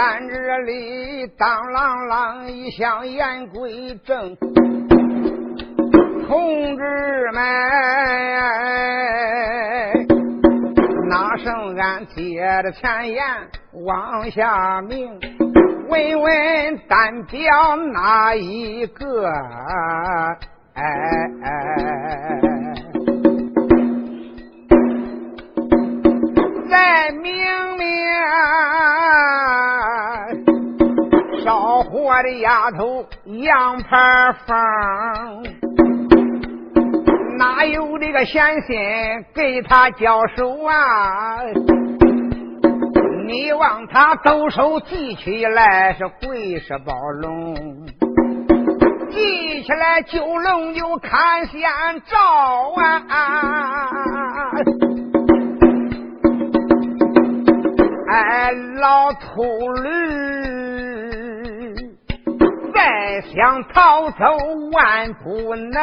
俺这里当啷啷一向言归正，同志们，哪剩俺接着前言往下明？问问单表哪一个？哎哎，再明明烧火的丫头杨牌坊，哪有这个闲心给他交手啊？你望他抖手记起来是会是宝龙，记起来九龙就看先照啊！哎，老秃驴，想逃走万不能。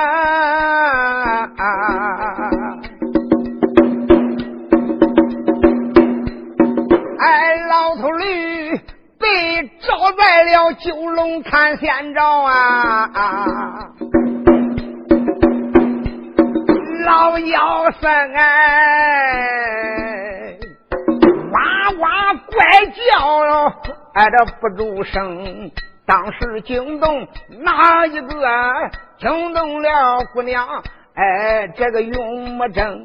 哎，老头驴被招在了九龙看仙照啊！啊老妖僧哎，哇哇怪叫哟，哎这不住声，当时惊动哪一个？惊动了姑娘，哎，这个用么正？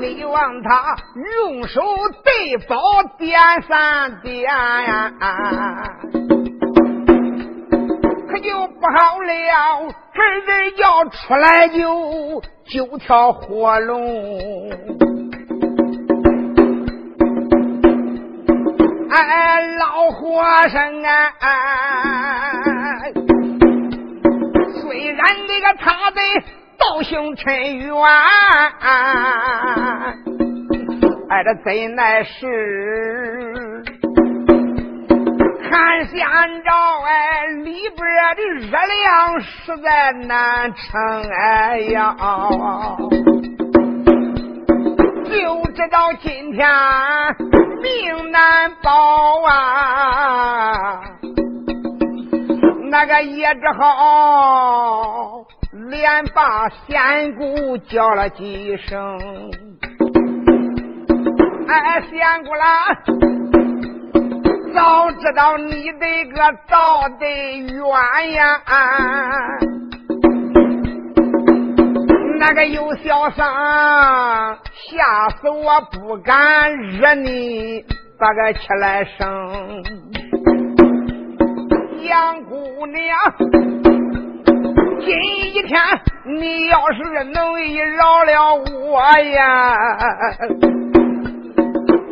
你望他用手对宝点三点呀，可就不好了，这人要出来就九条火龙。哎，老和尚啊，虽然那个他的。道行尘缘，哎，这怎奈是看仙照哎，里边的热量实在难撑哎呀！就知道今天命难保啊，那个也只好。连把仙姑叫了几声，哎，仙姑啦，早知道你这个道得冤呀，那个有小伤，吓死我不敢惹你，把个起来生，杨姑娘。今一天，你要是能饶了我呀，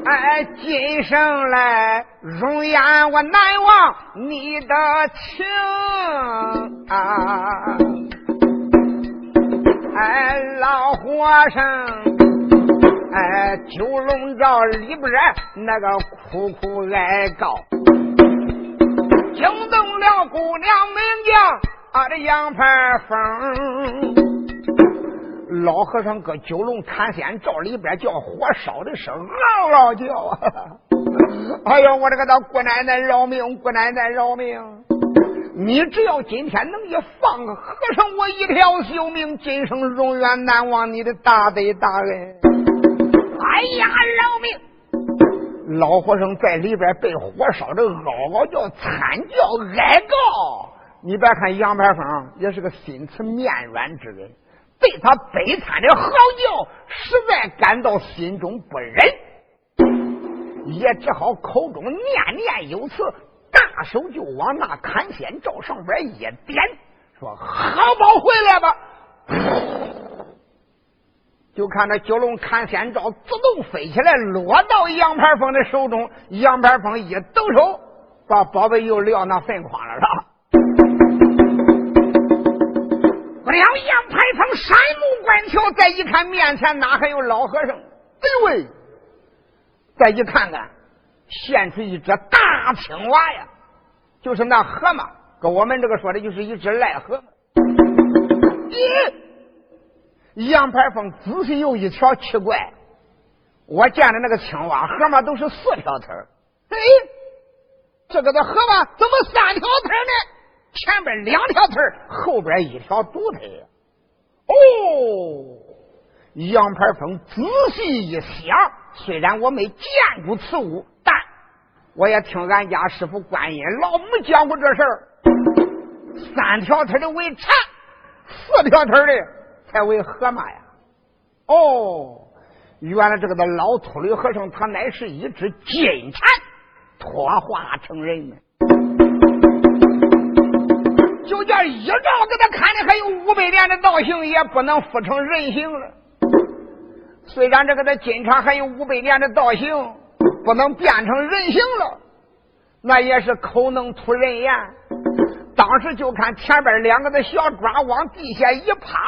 哎，今生来容颜我难忘你的情啊！老和尚，哎，九龙罩里边那个苦苦哀告，惊动了姑娘名将。啊，这杨牌风，老和尚搁九龙看仙照里边叫火烧的声嗷嗷叫啊！哎呦，我这个大姑奶奶饶命，姑奶奶饶命！你只要今天能一放和尚我一条性命，今生永远难忘你的大德大恩。哎呀，饶命！老和尚在里边被火烧的嗷嗷叫，惨叫哀告。你别看杨排风也是个心慈面软之人，对他悲惨的嚎叫，实在感到心中不忍，也只好口中念念有词，大手就往那看仙照上边一点，说：“好宝回来吧！”就看那九龙看仙照自动飞起来，落到杨排风的手中。杨排风一抖手，把宝贝又撂那坟筐了。不料杨排风山目观瞧，再一看面前哪还有老和尚？哎呦喂！再一看看，现出一只大青蛙呀，就是那河马，跟我们这个说的就是一只癞蛤蟆。咦！杨排风仔细又一瞧，奇怪，我见的那个青蛙、河马都是四条腿哎，这个的河马，怎么三条腿呢？前边两条腿，后边一条独腿。哦，杨排风仔细一想，虽然我没见过此物，但我也听俺家师傅观音老母讲过这事儿。三条腿的为蝉，四条腿的才为河马呀。哦，原来这个的老秃驴和尚，他乃是一只金蝉，脱化成人呢。就叫一照给他看的，还有五百年的道行，也不能复成人形了。虽然这个的金蝉还有五百年的道行，不能变成人形了，那也是口能吐人言。当时就看前边两个的小爪往地下一趴，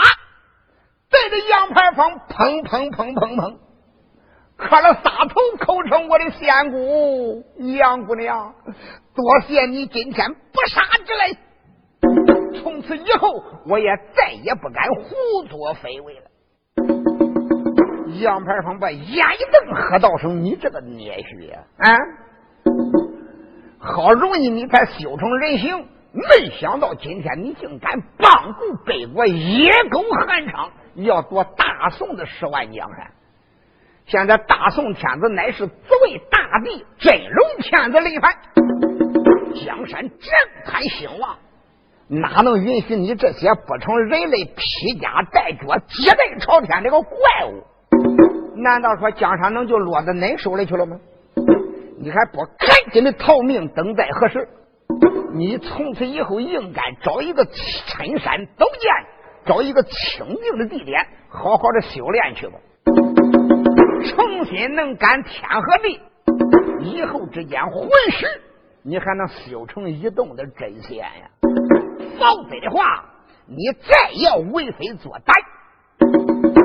对着杨排风砰砰砰砰砰，磕了仨头，口称我的仙姑杨姑娘，多谢你今天不杀之恩。从此以后，我也再也不敢胡作非为了。杨排风把眼一瞪，喝道声：“你这个孽畜啊！好容易你才修成人形，没想到今天你竟敢帮助北国野狗韩昌，要夺大宋的十万江山。现在大宋天子乃是作为大帝，真龙天子累犯，江山正堪兴旺。”哪能允许你这些不成人类、披甲戴角、接待朝天这个怪物？难道说江山能就落到恁手里去了吗？你还不赶紧的逃命，等待何时？你从此以后应该找一个深山陡涧，找一个清净的地点，好好的修炼去吧。重新能干天和地，以后之间混世，你还能修成一动的真仙呀？否则的话，你再要为非作歹，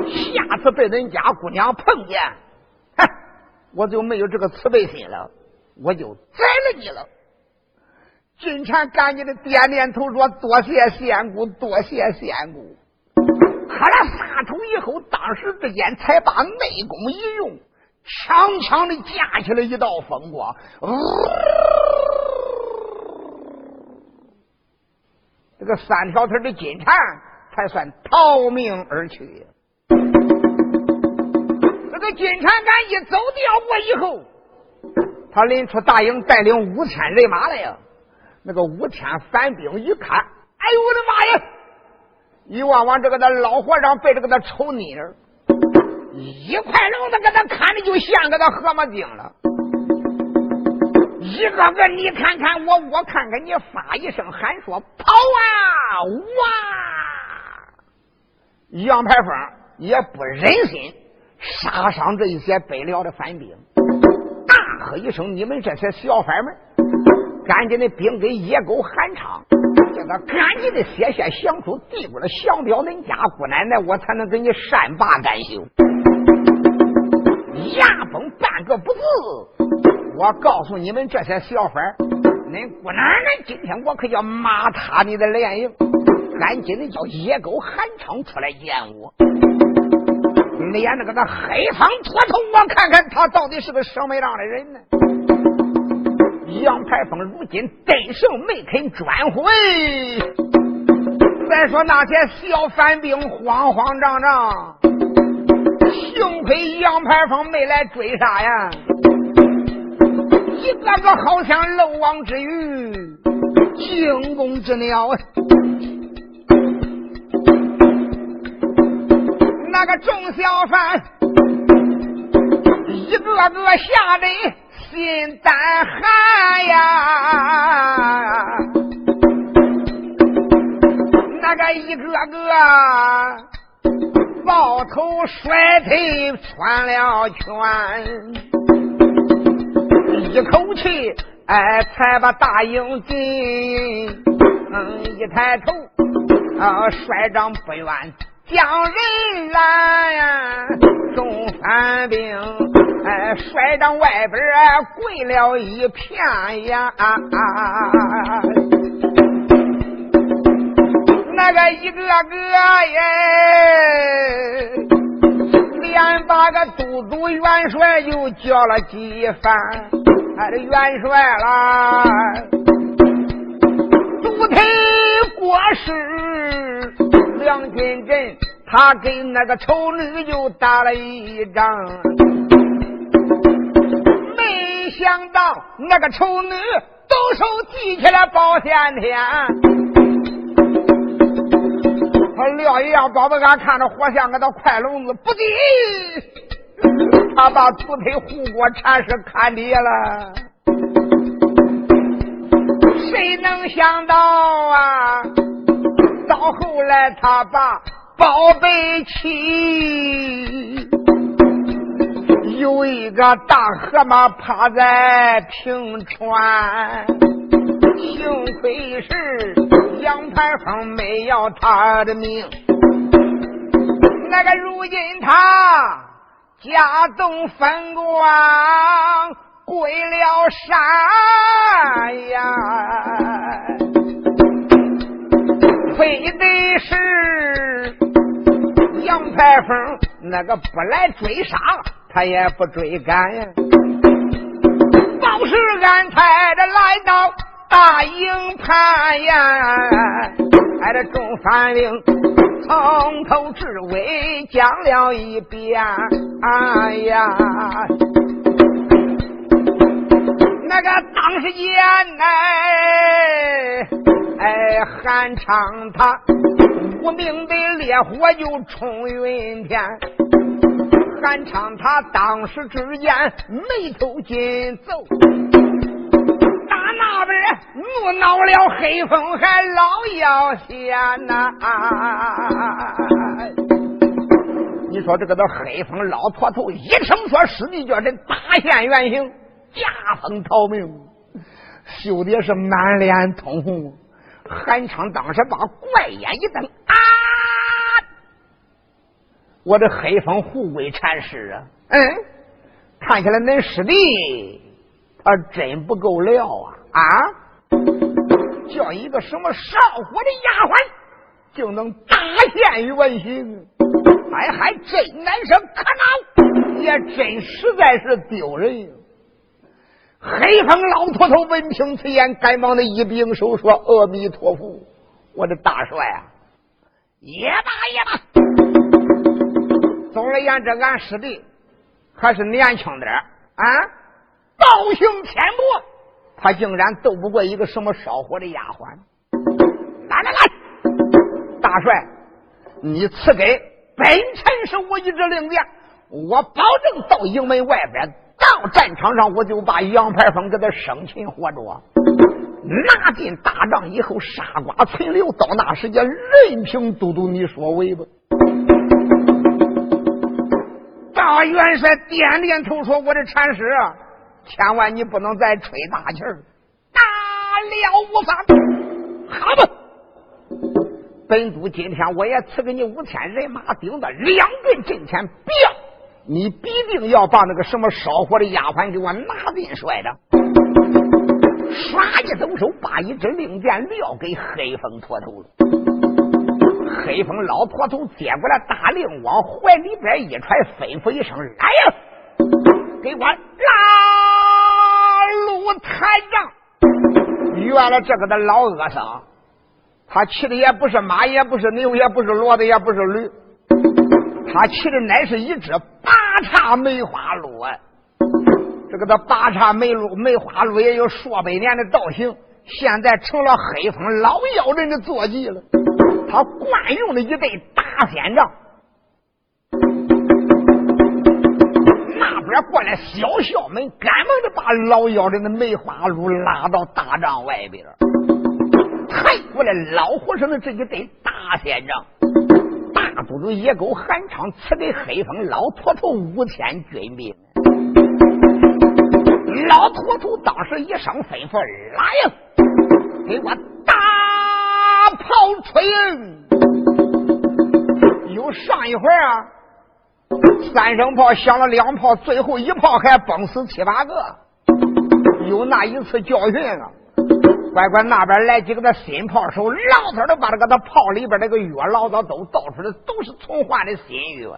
下次被人家姑娘碰见，哼，我就没有这个慈悲心了，我就宰了你了。金蝉赶紧的点点头说：“多谢仙姑，多谢仙姑。”喝了仨头以后，当时之间才把内功一用，强强的架起了一道风光。这个三条腿的金蝉才算逃命而去。这金蝉敢一走掉过以后，他领出大营，带领五千人马来呀。那个五千反兵一看，哎呦我的妈呀！一望望这个那老和尚背着个那丑妮儿一块笼子，给他看的就像个那蛤蟆精了。一个个你看看我，我看看你，发一声喊说跑啊！哇！杨排风也不忍心杀伤这一些北辽的反兵，大喝一声：“你们这些小贩们，赶紧的禀给野狗韩昌，叫他赶紧的写下降书，递过来降表恁家姑奶奶，我才能给你善罢甘休。”牙崩半个不字。我告诉你们这些小贩，恁姑奶奶，今天我可要骂他你的脸营，赶紧的叫野狗韩昌出来见我，连那个那黑方秃头，我看看他到底是个什么样的人呢？杨排风如今得胜没肯转回，再说那些小反兵慌慌张张，幸亏杨排风没来追杀呀。一个个好像漏网之鱼，惊弓之鸟。那个众小贩，一个个吓得心胆寒呀。那个一个个抱头甩腿穿了圈。一口气，哎，才把大营进。嗯，一抬头，啊，帅长不远将人拦呀。众反兵，哎，摔到外边跪了一片呀。那个一个个耶，连把个都督元帅就叫了几番。俺的元帅啦，独腿过世，梁金镇他跟那个丑女又打了一仗，没想到那个丑女动手提起来保险天。他廖一样，宝贝俺看着活像个那快笼子，不急，他把土腿护国禅师看跌了。谁能想到啊？到后来他把宝贝妻，有一个大河马趴在平川，幸亏是。杨排风没要他的命，那个如今他家中风光归了山呀，非得是杨排风那个不来追杀，他也不追赶呀，倒是安排的来到。大营盘呀，挨着众反兵从头至尾讲了一遍。哎呀，那个当时间呢，哎，韩昌他无名的烈火就冲云天，韩昌他当时之间眉头紧皱。打那边怒恼了黑风还老妖仙呐！你说这个的黑风老婆头一声说师弟叫人大现原形，驾风逃命，羞的是满脸通红。韩昌当时把怪眼一瞪啊！我这黑风护贵禅师啊，嗯，看起来恁师弟他真不够料啊！啊！叫一个什么少伙的丫鬟就能大现原形，哎，还真难生可恼，也真实在是丢人。黑风老秃头闻听此言，赶忙的一并手说：“阿弥陀佛，我的大帅啊，也罢也罢。总而言之，俺师弟还是年轻点啊，道行浅薄。”他竟然斗不过一个什么烧火的丫鬟！来来来，大帅，你赐给本臣是我一支令箭，我保证到营门外边，战场上，我就把杨排风给他生擒活捉。拿进大帐以后，杀瓜存留，到那时间，任凭都督你所为吧。大元帅点点头说：“我的禅师。”千万你不能再吹大气儿，大了无妨。好吧，本督今天我也赐给你五千人马，顶着两顿阵前，不要你必定要把那个什么烧火的丫鬟给我拿进摔的。唰一抖手，把一支令箭撂给黑风秃头了。黑风老秃头接过来大令，往怀里边一揣，吩咐一声：“来呀，给我拉！”路台帐，原来这个的老恶僧，他骑的也不是马，也不是牛，也不是骡子，也不是驴，他骑的乃是一只八叉梅花鹿啊。这个的八叉梅鹿梅花鹿也有数百年的道行，现在成了黑风老妖人的坐骑了。他惯用的一对大仙杖。那边过来，小校们赶忙的把老妖人的梅花鹿拉到大帐外边，抬过来老和尚的这一对大仙杖。大都督野狗韩昌赐给黑风老秃头五千军兵。老秃头当时一声吩咐：“来呀，给我大炮吹！”有上一回啊。三声炮响了两炮，最后一炮还崩死七八个。有那一次教训啊，乖乖那边来几个那新炮手，老早都把这个他炮里边那个药老早都倒出来，都是从化的新药。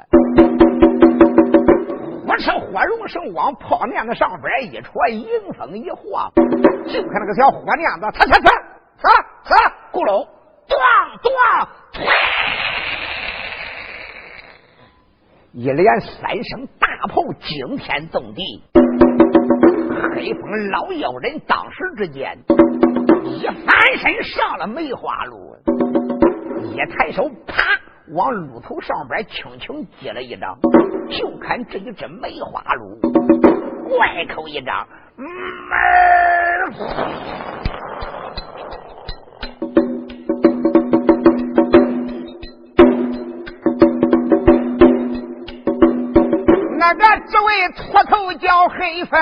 火车火绒绳往炮面子上边一戳，迎风一晃，就看那个小火面子，擦擦擦擦擦，咕噜，咚咚，一连三声大炮惊天动地。黑风老妖人当时之间一翻身上了梅花鹿，一抬手啪往鹿头上边轻轻击了一掌，就看这一只梅花鹿怪口一张，嗯那个这位秃头叫黑风。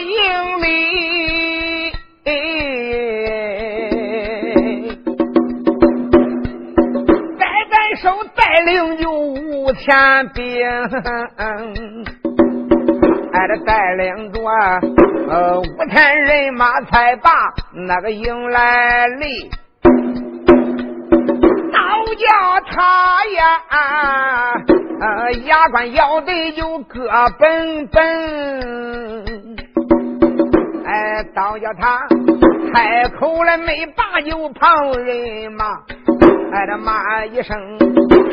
营里，带在手带领有五千兵，哎，这带领着呃五千人马才把那个营来立。倒叫他呀，呃，牙关咬得就各本本。倒叫他开口了没把酒，旁人骂，哎，他骂一声，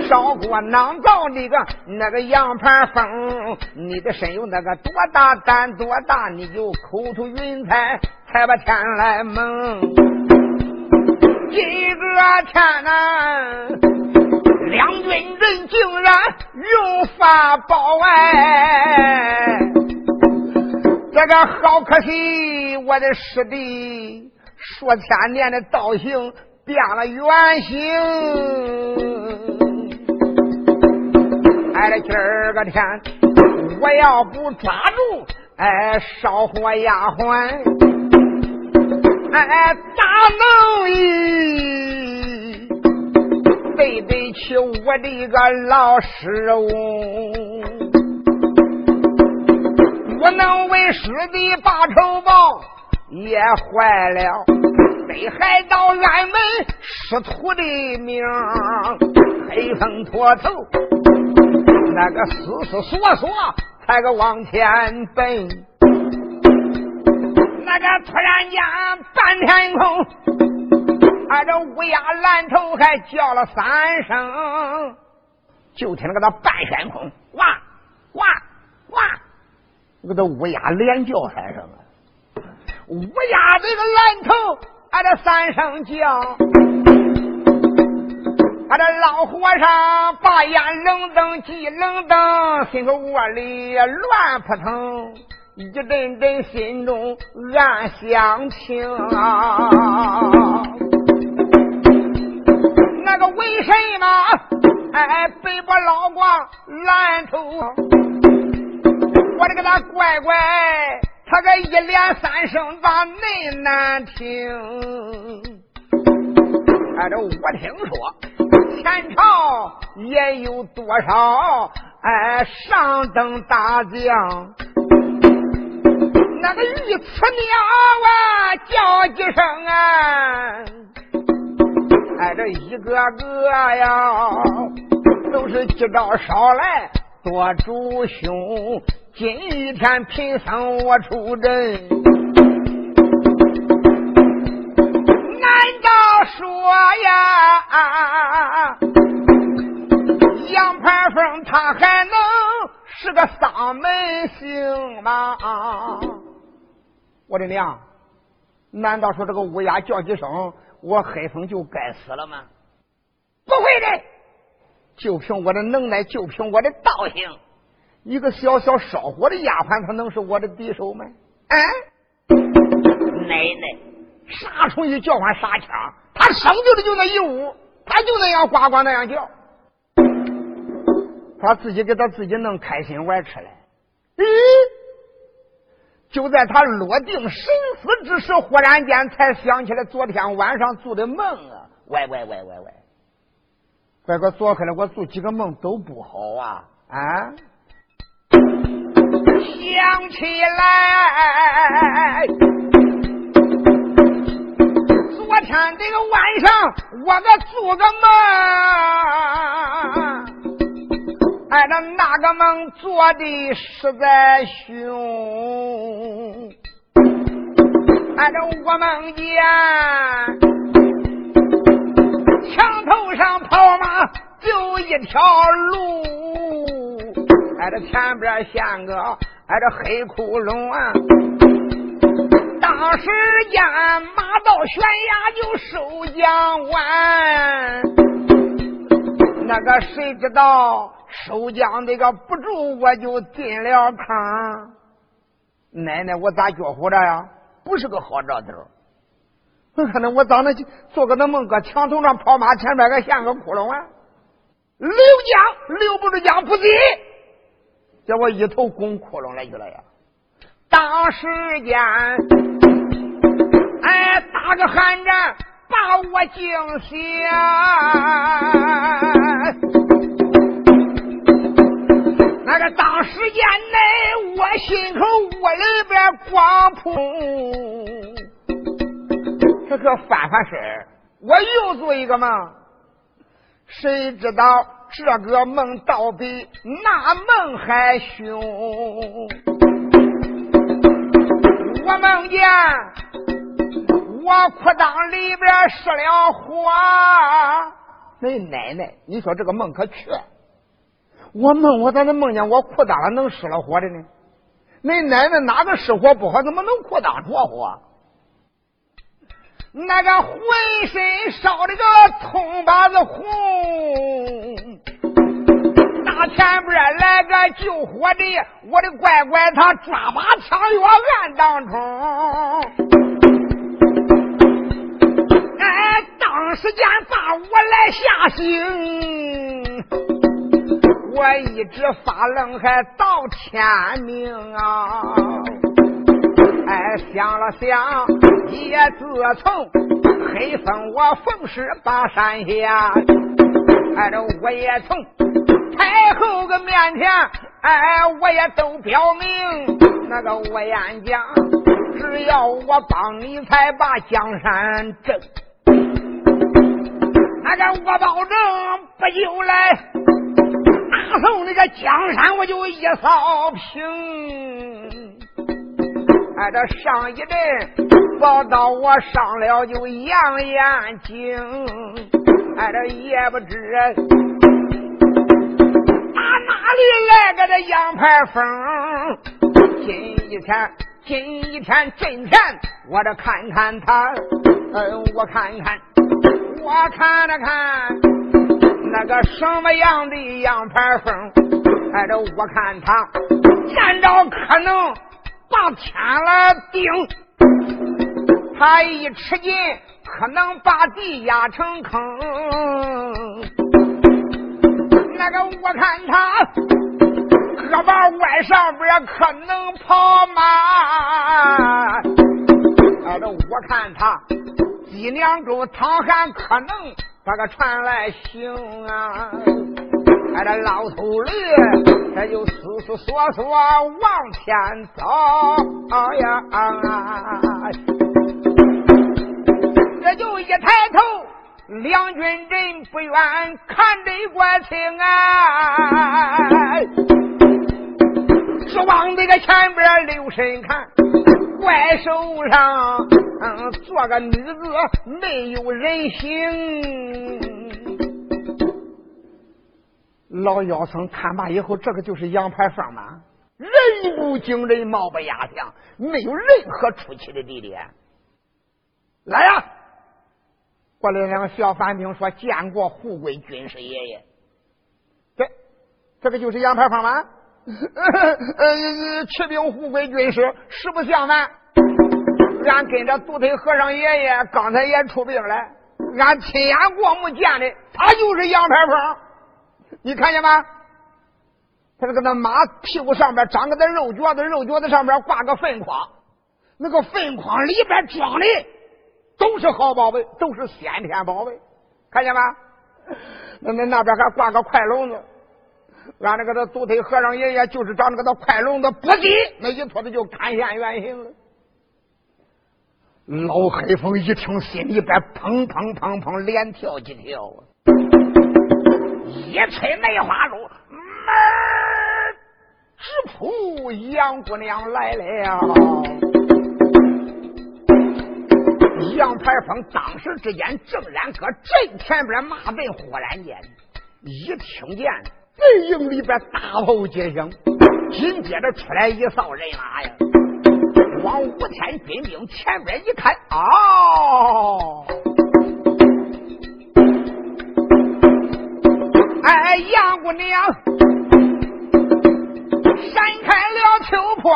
少给我囊造那个那个羊盘风，你的身有那个多大胆多大，你就口吐云彩，才把天来蒙。今个天呐，两军人竟然用法宝哎！这个好可惜，我的师弟数千年的道行变了原形。哎，今儿个天，我要不抓住哎烧火丫鬟，哎咋能以对得起我的一个老师翁？不能为师弟报仇报，也坏了北海道俺们师徒的命。黑风脱头，那个思思索索，才个往前奔。那个突然间半天空，俺这乌鸦蓝头还叫了三声，就听那个那半天空，哇哇哇。那个乌鸦连叫三声！乌鸦这个蓝头，俺这三声叫，俺这老和尚把眼冷瞪，急冷瞪，心口窝里乱扑腾，一阵阵心中暗想情。那个为什么哎背把老光蓝头？我的个那乖乖，他个一连三声咋恁难听？哎，这我听说前朝也有多少哎上等大将，那个御赐娘啊叫几声啊，哎，这一个个呀都是急招少来多主凶。今天贫僧我出阵，难道说呀，杨盘凤他还能是个丧门星吗？我的娘！难道说这个乌鸦叫几声，我黑风就该死了吗？不会的，就凭我的能耐，就凭我的道行。一个小小烧火的丫鬟，她能是我的敌手吗？哎，奶奶，啥虫一叫唤啥腔，他生就的就那一屋，他就那样呱呱那样叫，他自己给他自己弄开心玩吃嘞。咦，就在他落定神思之时，忽然间才想起来昨天晚上做的梦啊！喂喂喂喂喂，乖乖，昨天我做几个梦都不好啊啊！想起来，昨天这个晚上，我个做个梦，哎，那那个梦做的实在凶。哎，这我梦见墙头上跑马就一条路，哎，这前边像个哎这黑窟窿啊。当时间马到悬崖就收缰完，那个谁知道收缰那个不住，我就进了坑。奶奶，我咋觉乎着呀？不是个好兆头。可能我早那做个那梦，搁墙头上跑马，前面个像个窟窿啊！刘江留不住江不急，叫我一头拱窟窿来去了呀！当时间。哎，打个寒战把我惊醒，那个当时间内我心口窝里边光扑，这可翻翻身我又做一个梦，谁知道这个梦倒比那梦还凶？我梦见。我裤裆里边失了火，那奶奶，你说这个梦可缺？我梦我咋能梦见我裤裆了能失了火的呢？那奶奶哪个失火不好，怎么能裤裆着火？那个浑身烧的个葱巴子红，大前边来个救火的，我的乖乖，他抓把枪药暗当中。哎当时间把我来吓醒，我一直发愣，还到天明啊！哎，想了想，也自从黑风我逢时把山下，哎，这我也从太后个面前，哎，我也都表明那个我言讲，只要我帮你，才把江山正。那个我保证不久来打送那个江山，我就一扫平。哎，这上一阵报道我上了就扬言睛，哎，这也不知哪里来个这杨排风。今一天，今一天阵前，我这看看他，嗯，我看看。我看了看那个什么样的样牌风，哎，这我看他见着可能把天了顶，他一吃劲可能把地压成坑。那个我看他胳膊外上边可能跑马，哎，这我看他。一两周唐寒可能把个船来行啊！哎，这老头驴这就思思索索往前走哎呀！这就一抬头，两军人不愿看这关情啊！指往这个前边留神看，怪手上。嗯，做个女子没有人形。老妖僧看罢以后，这个就是杨排坊吗？人不惊人，貌不压相，没有任何出奇的地点。来呀！过来两个小反兵说：“见过护贵军师爷爷。”这，这个就是杨排凤吗？呃，骑兵护贵军师，实不相瞒。俺跟着独腿和尚爷爷刚才也出兵了，俺亲眼过目见的，他就是杨排风，你看见吗？他这个那马屁股上边长个那肉脚子，肉脚子上边挂个粪筐，那个粪筐里边装的都是好宝贝，都是先天宝贝，看见吗？那那那边还挂个快笼子，俺那个那独腿和尚爷爷就是长那个那快笼子不低，那一拖他就看现原形了。老黑风一听，心里边砰砰砰砰，连跳几跳啊！一吹梅花鹿，门直扑杨姑娘来了。杨排风当时之间正然搁阵前边马奔，忽然间一听见阵营里边大炮接响，紧接着出来一扫人马呀，往五千军兵前边一看，哦，哎，杨姑娘闪开了秋波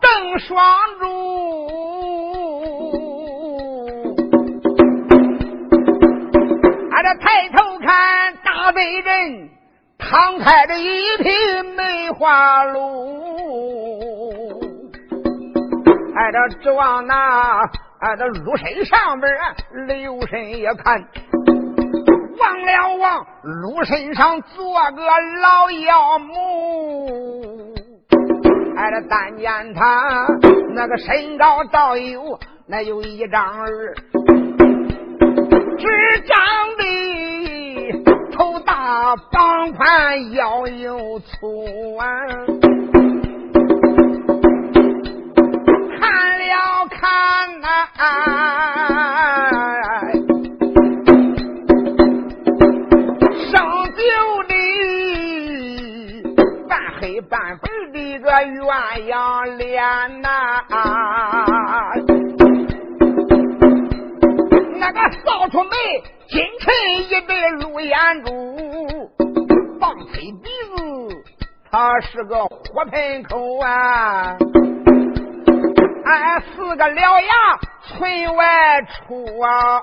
邓双柱。这抬头看大北人，敞开着一匹梅花鹿。哎，这指望那哎，这鹿身上边留神一看，望了望鹿身上坐个老妖母。哎，这但见他那个身高倒有那有一丈二。只长得头大膀宽腰又粗啊！看了看呐，生就的半黑半白的个鸳鸯脸呐！啊那个扫出眉，金晨一对鹿眼珠，棒吹鼻子，他是个火盆口啊！哎，四个獠牙村外出啊！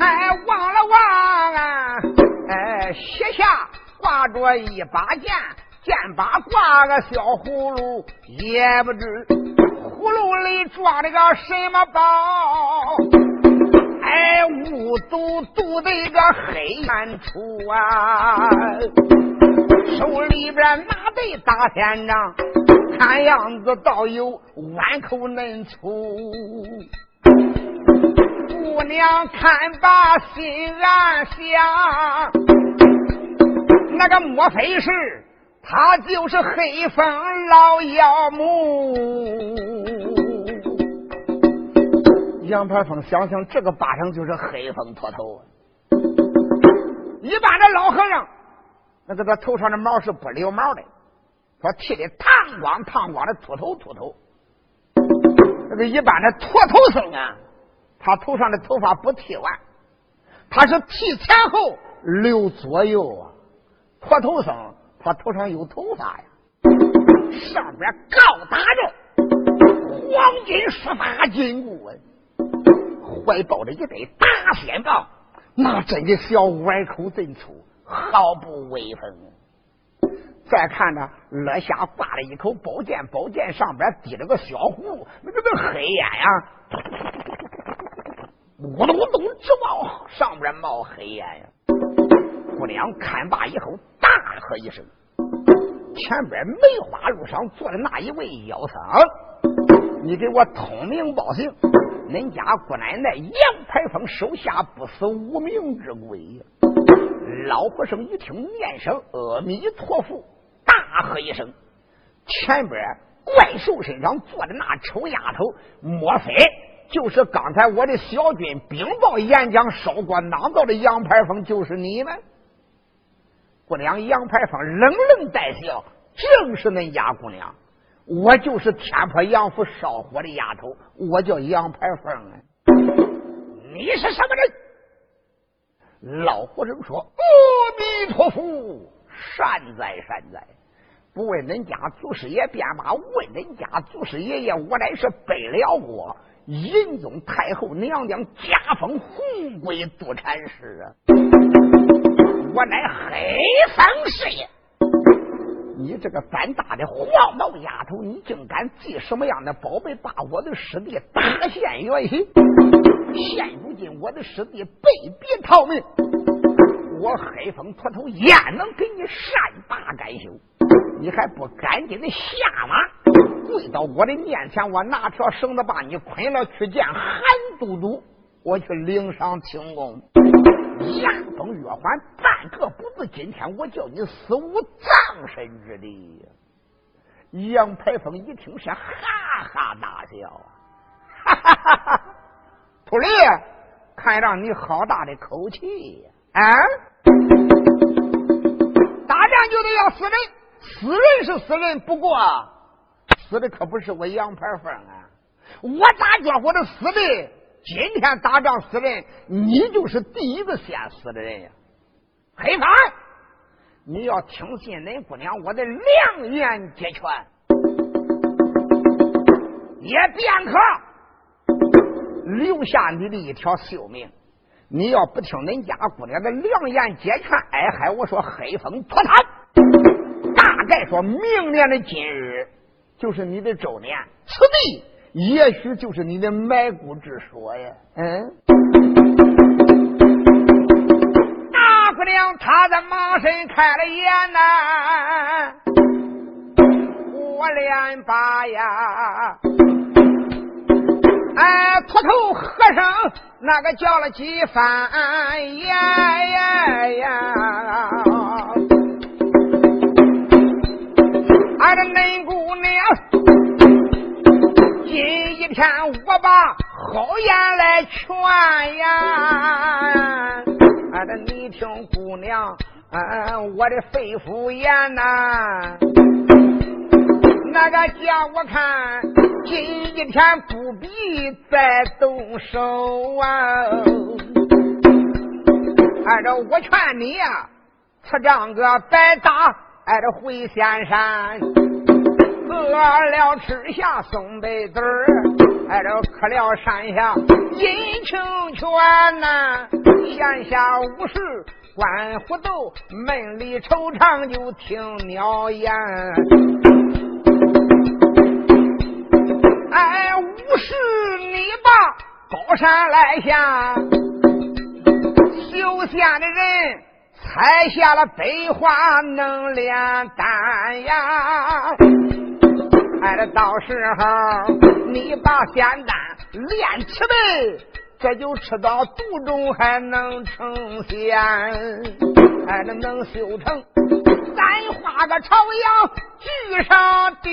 哎，望了望啊！哎，膝下挂着一把剑。剑把挂个小葫芦，也不知葫芦里装了个什么宝。哎，雾嘟嘟的一个黑暗处啊，手里边拿的大天杖，看样子倒有碗口嫩粗。姑娘看罢心暗想，那个莫非是？他就是黑风老妖母。杨排风想想，这个巴掌就是黑风秃头。一般的老和尚，那个他头上的毛是不留毛的，他剃的烫光烫光的秃头秃头。那个一般的秃头僧啊，他头上的头发不剃完，他是剃前后留左右啊，秃头僧。他头上有头发呀，上边高打着黄金书法金箍啊，怀抱着一对大仙棒，那真的小碗口真粗，毫不威风。再看着额下挂了一口宝剑，宝剑上边滴了个小壶，那个那黑烟呀，咕咚咚直冒，上边冒黑烟呀。姑娘看罢以后，大喝一声：“前边梅花路上坐的那一位妖僧，你给我通名报姓！恁家姑奶奶杨排风手下不死无名之鬼！”老和尚一听，念声阿弥陀佛，大喝一声：“前边怪兽身上坐的那丑丫头，莫非就是刚才我的小军禀报演讲烧锅囊灶的杨排风？就是你们？”姑娘杨排风冷冷带笑，正是恁家姑娘，我就是天坡杨府烧火的丫头，我叫杨排风啊。你是什么人？老和尚说：“阿弥陀佛，善哉善哉。不问恁家祖师爷，便罢；问恁家祖师爷爷，我乃是背了过仁宗太后娘娘加封红贵督禅师啊。”我乃黑风师爷，你这个胆大的黄毛丫头，你竟敢寄什么样的宝贝把我的师弟打现原形？现如今我的师弟被逼逃命，我黑风秃头焉能给你善罢甘休？你还不赶紧的下马，跪到我的面前，我拿条绳子把你捆了，去见韩都督，我去领赏清功。牙崩月环，半个不字。今天我叫你死无葬身之地。杨排风一听是哈哈大笑，哈哈哈哈！秃驴，看让你好大的口气呀啊！打仗就得要死人，死人是死人，不过死的可不是我杨排风啊！我咋觉我的死的？今天打仗死人，你就是第一个先死的人呀！黑发，你要听信恁姑娘我的良言解劝，也便可留下你的一条性命。你要不听恁家姑娘的良言解劝，哎嗨，我说黑风破产，大概说明年的今日就是你的周年，此地。也许就是你的埋骨之所呀，嗯。大姑娘她在马身开了眼呐，我连把呀，哎，秃头和尚那个叫了几番呀呀呀，俺的嫩姑娘。今一天我把好言来劝呀，俺的你听姑娘，嗯，我的肺腑言呐，那个叫我看，今一天不必再动手啊，按照我劝你呀，此仗个白打，挨着回仙山。饿了吃下松贝子儿，挨着渴了山下饮清泉呐。闲暇无事观虎斗，闷里惆怅就听鸟言。哎，无事你把高山来下，修仙的人采下了悲花能炼丹呀。哎，这到时候你把仙丹炼起来，这就吃到肚中还能成仙。哎，这能修成，咱画个朝阳聚上顶。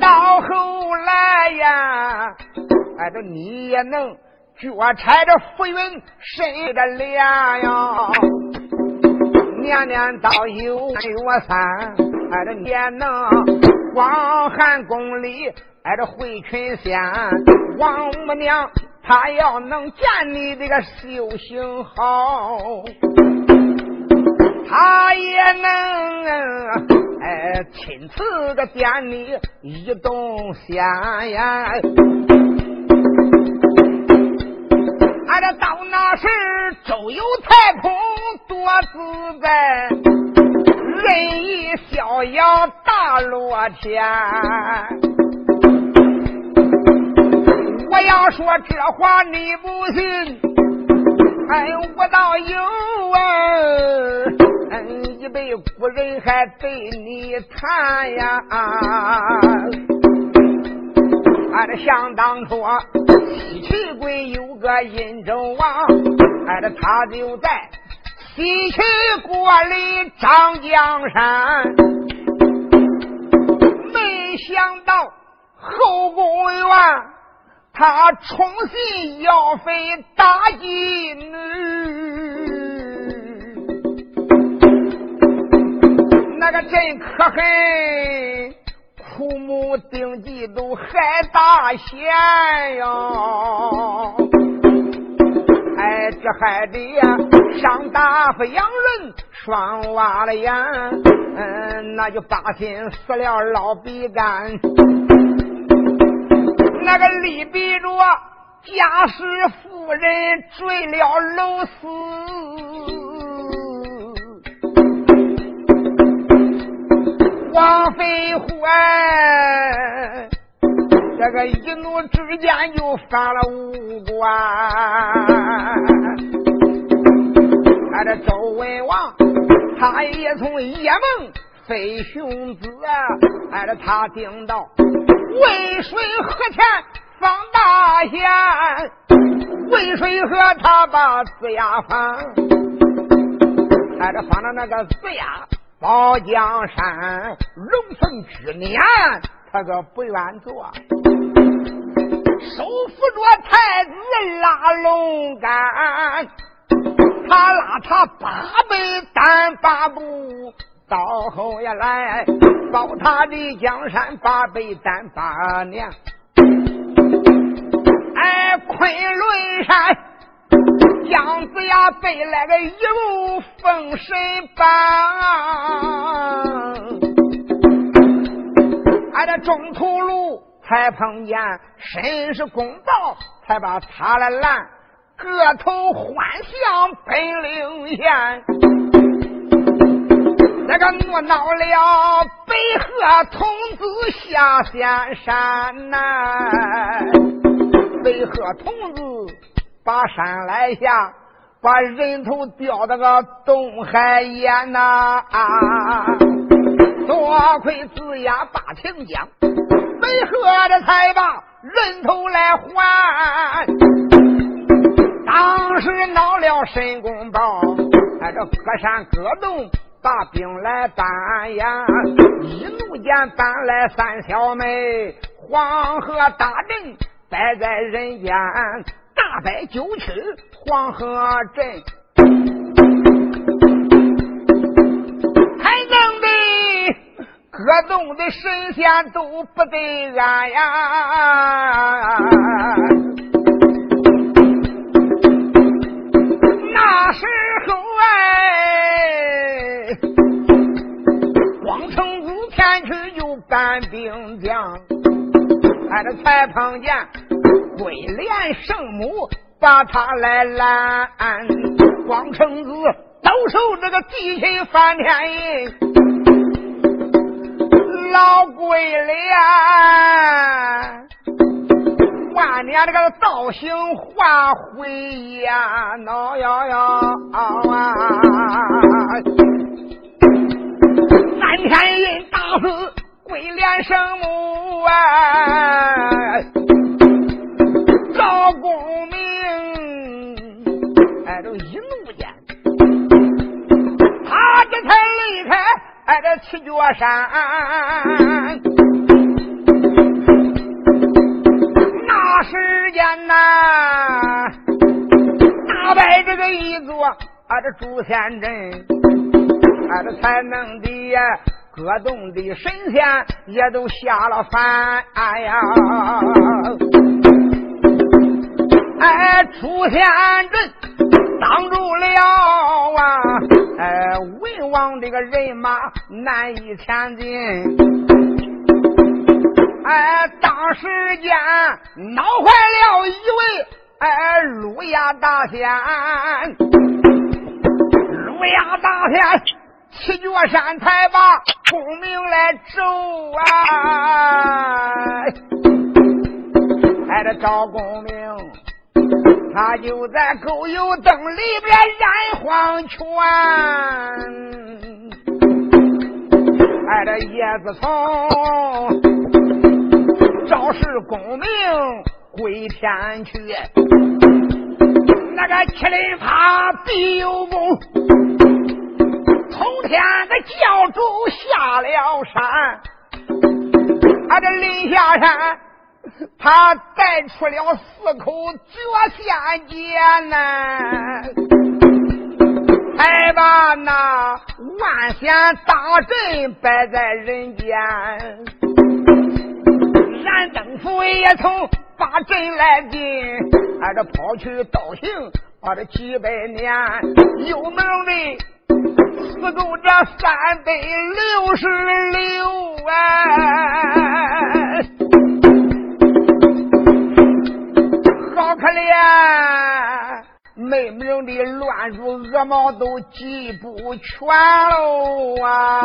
到后来呀，哎，这你也能脚踩着浮云升着脸呀。年年到有月三。挨着年能光寒宫里挨着回群仙，王母娘她要能见你这个修行好，她也能哎亲自的点你一动仙呀。俺这到那时周游太空多自在。任意逍遥大罗天，我要说这话你不信，哎，我倒有啊，嗯，一辈古人还对你谈呀，俺这想当初西岐国有个殷州王，俺这他就在。西岐国里张江山，没想到后宫院他重新要妃大金女，那个真可恨，苦母定计都害大贤呀。哎，这还得呀，上大夫杨人双挖了眼，嗯，那就八心死了老比干，那个李比着家世夫人坠了楼死，王妃怀。这个一怒之间就犯了五关，俺这周文王他也从夜梦飞雄子，挨着他听到渭水河前放大仙，渭水河他把子牙放，挨着放到那个子牙宝江山，荣凤之年，他可不愿做，手扶着太子拉龙杆，他拉他八百单八步。到后也来保他的江山八百单八年，哎，昆仑山姜子牙背来个一路封神榜，俺这中途路才碰见绅士公道，才把他来拦，个头幻象本领现。那个我闹了白鹤童子下仙山呐，白鹤童子把山来下，把人头掉到个东海眼呐，啊多亏子牙把情讲，没喝的才把人头来还。当时闹了神功报，哎，这各山各洞。把兵来搬呀！一怒间搬来三小妹，黄河大阵摆在人间，大摆九曲黄河阵，各洞的神仙都不得安呀！那时候哎。前去就搬兵将，俺这才碰见桂莲圣母把他来拦，光成子都受这个地心翻天印，老鬼脸万年这个造型化灰呀，挠摇摇啊！三天印打死鬼脸圣母啊，赵公明哎，都一怒间，他这才离开哎这七脚山。那时间呐，打败这个一座啊这朱仙镇。啊这才能的呀，各洞的神仙也都下了凡呀！哎，出仙阵挡住了啊！哎，文王这个人马难以前进。哎，当时间恼坏了一位哎，鲁牙大仙，鲁牙大仙。七脚山才把孔明来咒啊！哎，这赵公明，他就在狗油灯里边染黄泉。哎，这叶子从赵氏功名归天去，那个麒麟怕必有功。从天的教主下了山，他这临下山，他带出了四口绝仙剑呐，还把那万仙大阵摆在人间。燃灯符也从把阵来进，俺这跑去道行，把这几百年有门的。四够这三百六十六啊！好可怜，妹妹的乱入鹅毛都记不全喽啊！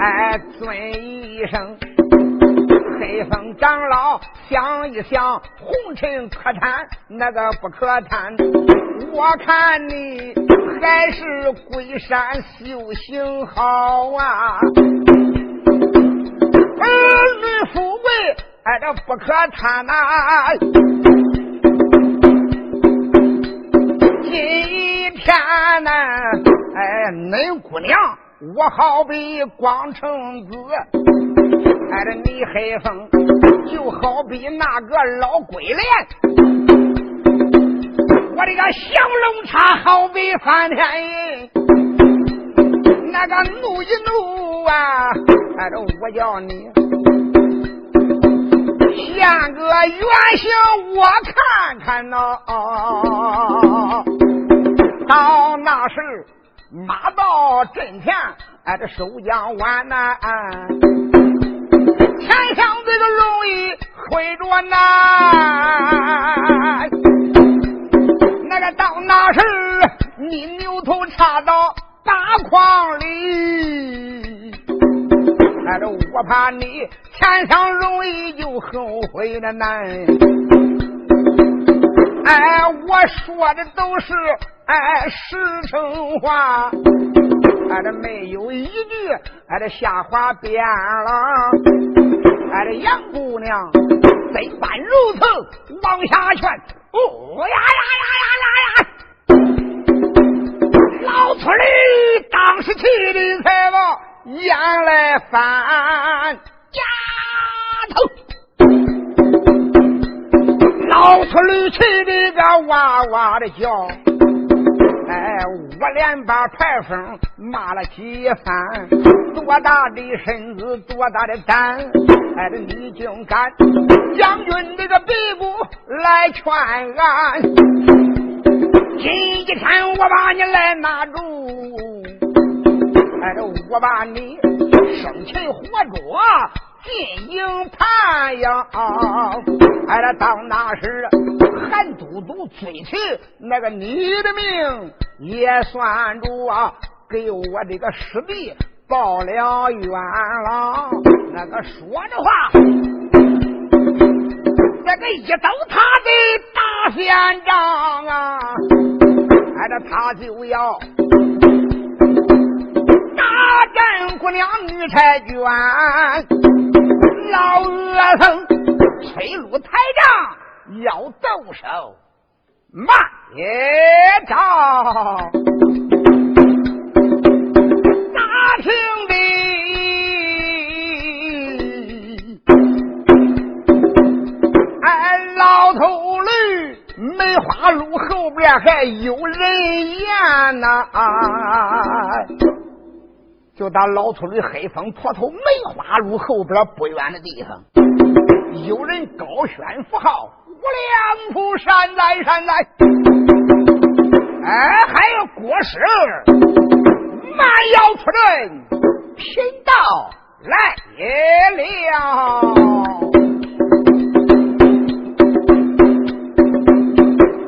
哎，尊一声。黑风长老想一想，红尘可贪，那个不可贪。我看你还是归山修行好啊！儿女富贵哎，这不可贪呐！今天呢，哎，恁姑娘，我好比光成子，哎，这李黑风就好比那个老鬼脸，我这个降龙叉好比翻天印，那个怒一怒啊，哎，这我叫你。变个原形，我看看呐。到那时，马到阵前，哎，这收将完呐，前厢这个容易回着难。那个到那时，你牛头插到大筐里。哎，这我怕你前想容易就后悔的难。哎，我说的都是哎实诚话，哎这没有一句哎这瞎话编了。哎这杨姑娘这般如此往下劝，哦呀呀呀呀呀呀！老村里当时气的才吧。眼来翻丫头，老村里气的个哇哇的叫，哎，我连把牌坊骂了几番，多大的身子，多大的胆，哎，这你竟敢将军这个鼻骨来劝俺，今天我把你来拿住。哎，我把你生擒活捉进营盘呀！哎，这到那时韩都督追去那个你的命，也算着啊，给我这个师弟报了冤了。那个说的话，那个一刀他的大县长啊！哎，这他就要。大战姑娘女婵娟，老恶僧崔鲁台长要动手，慢也着。大厅里，哎，老头驴梅花鹿后边还有人言呐。就打老村的黑风坡头梅花鹿后边不远的地方，有人高宣符号，五两铺山来山来，哎，还有郭师慢摇出阵，贫道来也了，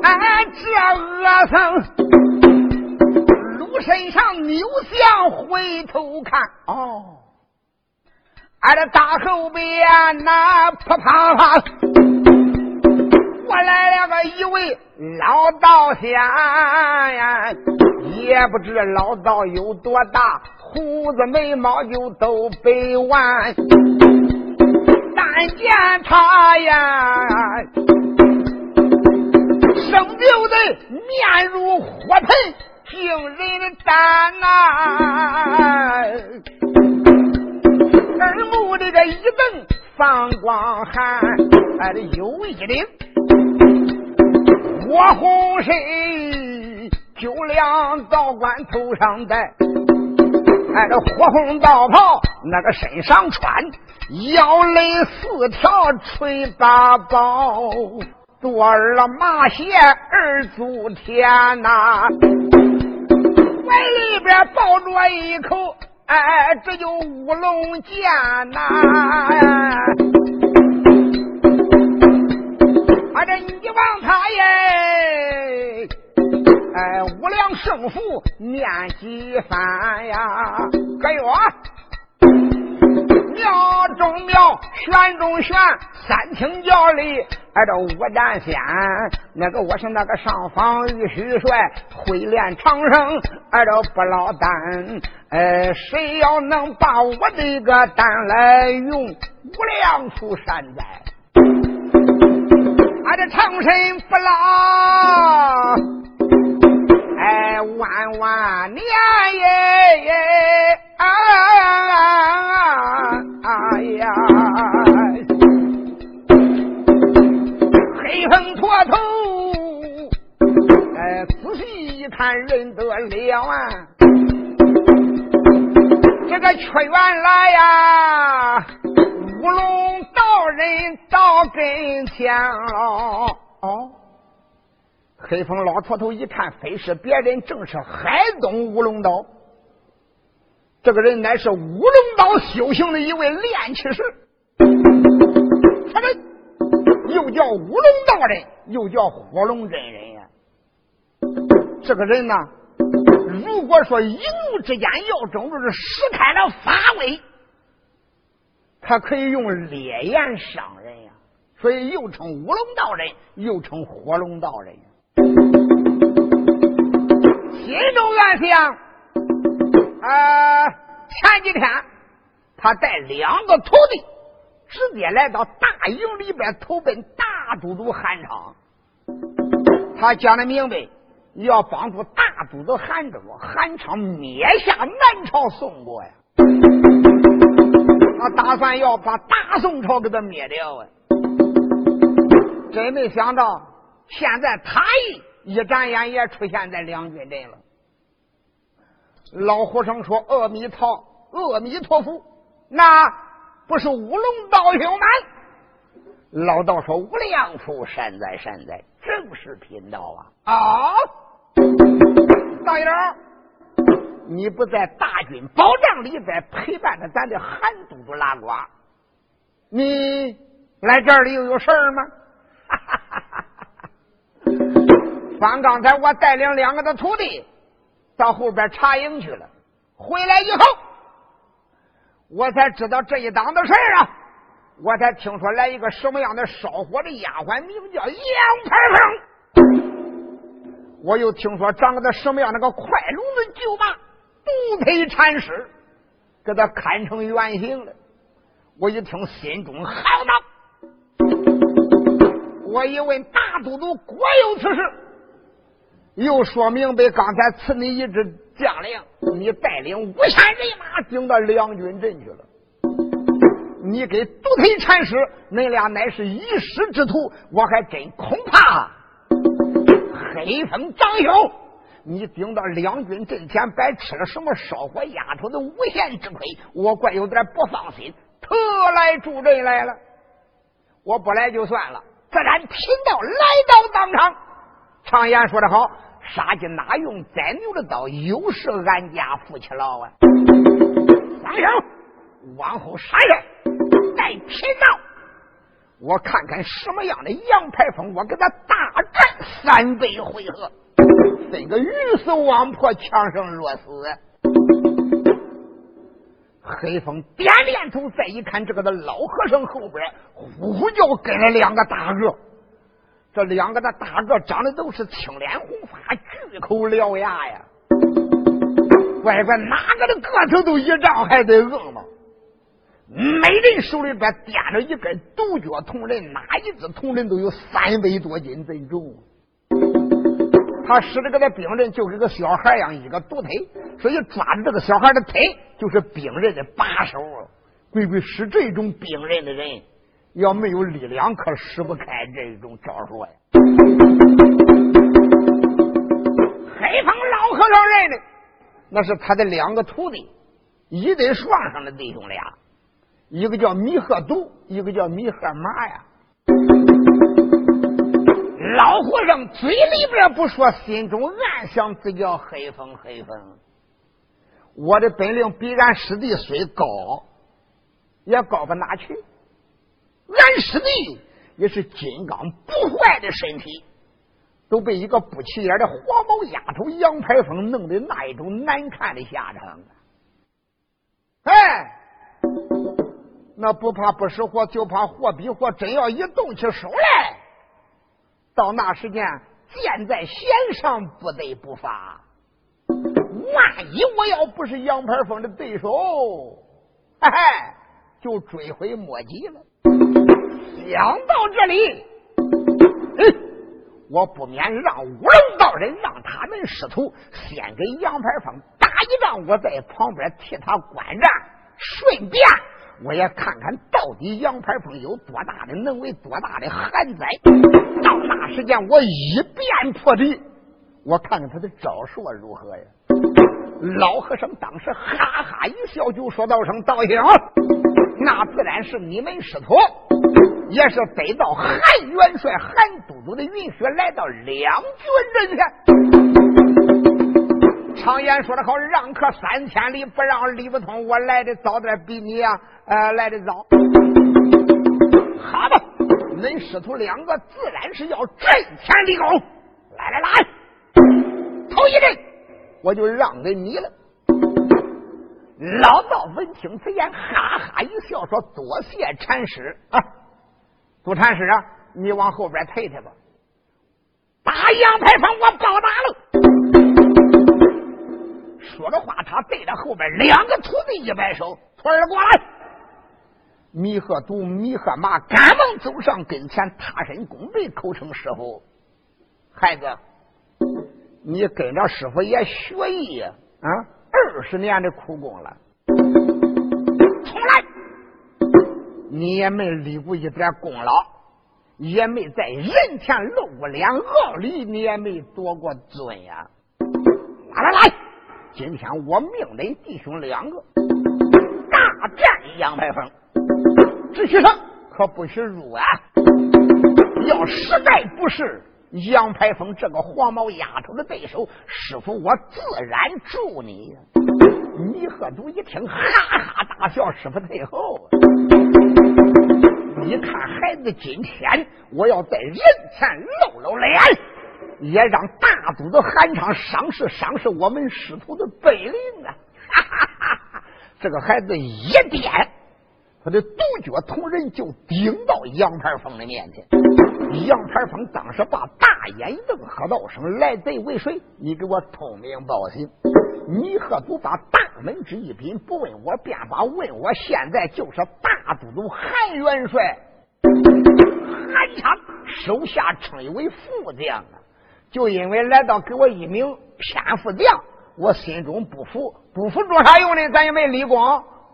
哎，这恶僧。身上扭向回头看，哦，俺这大后边那扑啪啪，我来了个一位老道仙呀，也不知老道有多大，胡子眉毛就都白弯，但见他呀，生就的面如火盆。惊人的胆呐！耳目的这一瞪，放光寒，哎，这有一领火红身，九两道冠头上戴，哎，这火红道袍那个身上穿，腰勒四条垂八宝，多儿了马鞋二足天呐！怀里边抱着一口，哎，这就乌龙剑呐！啊，这你望他耶，哎，无量圣父念几番呀？可哟。玄中玄，三清教里，挨着五战仙。那个我是那个上方玉虚帅，会练长生，挨着不老丹。呃，谁要能把我这个丹来用，无量出山寨。俺的长生不老，哎，万万年耶！啊哎呀，黑风脱头，哎，仔细一看认得了啊，这个屈原来呀。乌龙道人到跟前了。哦，黑风老秃头一看，非是别人，正是海东乌龙道。这个人乃是乌龙岛修行的一位炼气师，他们又叫乌龙道人，又叫火龙真人呀。这个人呢，如果说一怒之间要争论是使开了法威。他可以用烈焰伤人呀，所以又称乌龙道人，又称火龙道人。心中暗想：啊，前几天他带两个徒弟，直接来到大营里边投奔大都督韩昌。他讲的明白，要帮助大都督韩州，韩昌灭下南朝宋国呀。他打算要把大宋朝给他灭掉啊！真没想到，现在他一一眨眼也出现在两军阵了。老和尚说：“阿弥陀，阿弥陀佛，那不是乌龙道兄吗？”老道说：“无量福，善哉善哉，正是贫道啊！”啊，大爷。你不在大军保障里边陪伴着咱的韩都督拉瓜，你来这里又有事儿吗？方刚才我带领两个的徒弟到后边查营去了，回来以后我才知道这一档的事儿啊！我才听说来一个什么样的烧火的丫鬟，名叫杨排风。我又听说长个的什么样那个快龙的舅妈。独腿禅师给他看成原形了，我一听心中好恼。我一问大都督果有此事，又说明白刚才赐你一支将领，你带领五千人马顶到两军阵去了。你给独腿禅师，恁俩乃是一师之徒，我还真恐怕黑风长兄。你顶到两军阵前，白吃了什么烧火丫头的无限之亏，我怪有点不放心，特来助阵来了。我不来就算了，自然贫道来到当场。常言说得好，杀鸡哪用宰牛的刀，又是俺家夫妻老啊！三兄，往后杀人，待贫道我看看什么样的杨排风，我跟他大战三百回合。分个鱼死网破，强生弱死。黑风点点头，再一看，这个的老和尚后边呼呼叫跟了两个大个。这两个的大个长得都是青脸红发，巨口獠牙呀。乖乖，哪个的个头都一丈还得硬吗。每人手里边掂着一根独角铜人，哪一只铜人都有三百多斤真重。他使这个的兵刃就跟个小孩一样，一个独腿，所以抓着这个小孩的腿就是兵刃的把手。鬼鬼使这种兵刃的人，要没有力量，可使不开这种招数呀。黑风老和尚认的，那是他的两个徒弟，一对双上的弟兄俩，一个叫米鹤独，一个叫米鹤马呀。老和尚嘴里边不说，心中暗想：这叫黑风黑风。我的本领比俺师弟虽高，也高不哪去。俺师弟也是金刚不坏的身体，都被一个不起眼的黄毛丫头杨排风弄得那一种难看的下场。哎，那不怕不识货，就怕货比货，真要一动起手来。到那时间，箭在弦上，不得不发。万一我要不是杨排风的对手，嘿嘿，就追悔莫及了。想到这里，我不免让五龙道人让他们师徒先给杨排风打一仗，我在旁边替他观战，顺便我也看看到底杨排风有多大的能为多大的寒灾。到那时间，我一变破敌，我看看他的招数如何呀？老和尚当时哈哈一笑，就说道声：“道行，那自然是你们师徒。”也是得到韩元帅、韩都督的允许，来到两军阵前。常言说的好，让客三千里，不让理不通。我来的早点，比你呀，呃，来的早。好吧，恁师徒两个自然是要震天立功。来来来，头一阵我就让给你了。老道闻听此言，哈哈一笑，说：“多谢禅师啊。”督禅师啊，你往后边退退吧。打杨排风，我报答了。说着话，他对着后边两个徒弟一摆手：“徒儿过来。”弥鹤都、弥鹤马赶忙走上跟前，踏身躬背，口称师傅。孩子，你跟着师傅也学艺啊，二十年的苦功了。你也没立过一点功劳，也没在人前露过脸，傲里你也没夺过尊呀！来来来，今天我命恁弟兄两个大战杨排风，只许胜，可不许辱啊！要实在不是杨排风这个黄毛丫头的对手，师傅我自然助你。米鹤都一听，哈哈大笑，师傅退后。你看，孩子，今天我要在人前露露脸，也让大肚子韩昌赏识赏识我们师徒的本领啊！哈哈哈哈这个孩子一颠，他的独脚同人就顶到杨排风的面前。杨排风当时把大眼一瞪，喝道声：“来贼为谁？你给我通名报信！”你何不把大门之一禀？不问我便把问我现在就是大都督韩元帅，韩昌手下称为副将啊！就因为来到给我一名偏副将，我心中不服，不服做啥用呢？咱也没立功，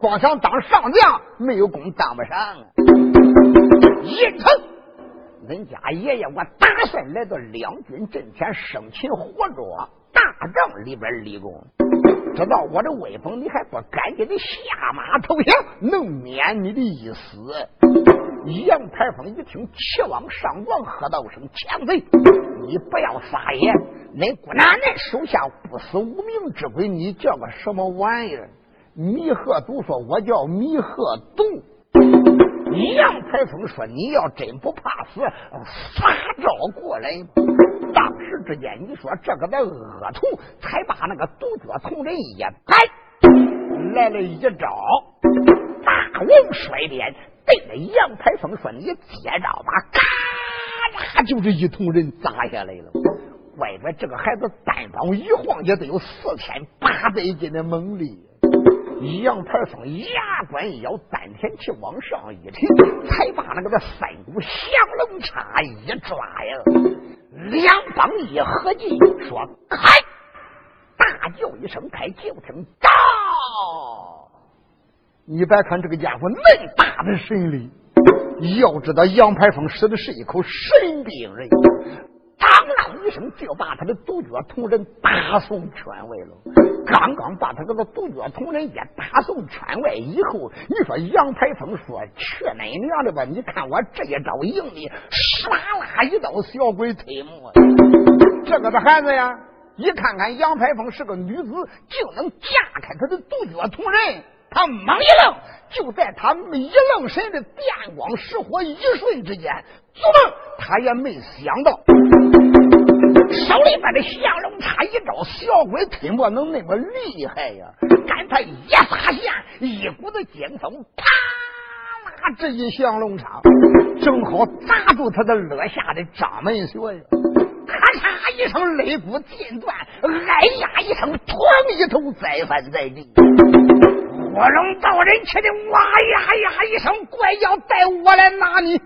光想当上将，没有功当不上啊！一成，恁家爷爷，我打算来到两军阵前生擒活捉。大帐里边立功，知道我的威风，你还不赶紧的下马投降，能免你的一死。杨排风一听，气往上望，喝道声：“强贼，你不要撒野！恁姑奶奶手下不死无名之鬼，你叫个什么玩意儿？”米鹤都说：“我叫米鹤”杨排风说：“你要真不怕死，撒招过来。”当时之间，你说这个的恶徒才把那个独脚铜人一摆，来了一招，大王摔鞭，对着杨排风说：“你接招吧！”嘎嚓，就是一铜人砸下来了。乖乖，这个孩子单膀一晃也得有四千八百斤的猛力。杨排风牙关一咬，丹田气往上一提，才把那个的三股降龙叉一抓呀。两帮一合计，说开，大叫一声开，就听到。你别看这个家伙那大的神力，要知道杨排风使的是一口神兵刃，当啷一声就把他的独脚同人打送圈外了。刚刚把他这个独脚同人也打送圈外以后，你说杨排风说去恁娘的吧！你看我这一招赢的，唰啦一刀小鬼推磨。这个的孩子呀，一看看杨排风是个女子，就能架开他的独脚同人。他猛一愣，就在他一愣神的电光石火一瞬之间，做梦他也没想到。手里边的降龙叉一招，小鬼推磨能那么厉害呀？赶他一撒线，一股子劲风，啪啦，这一降龙叉正好砸住他的肋下的掌门穴呀！咔嚓一声，肋骨尽断，哎呀一声，哐一头栽翻在地。火龙道人气的哇呀呀一声，怪叫带我来拿你！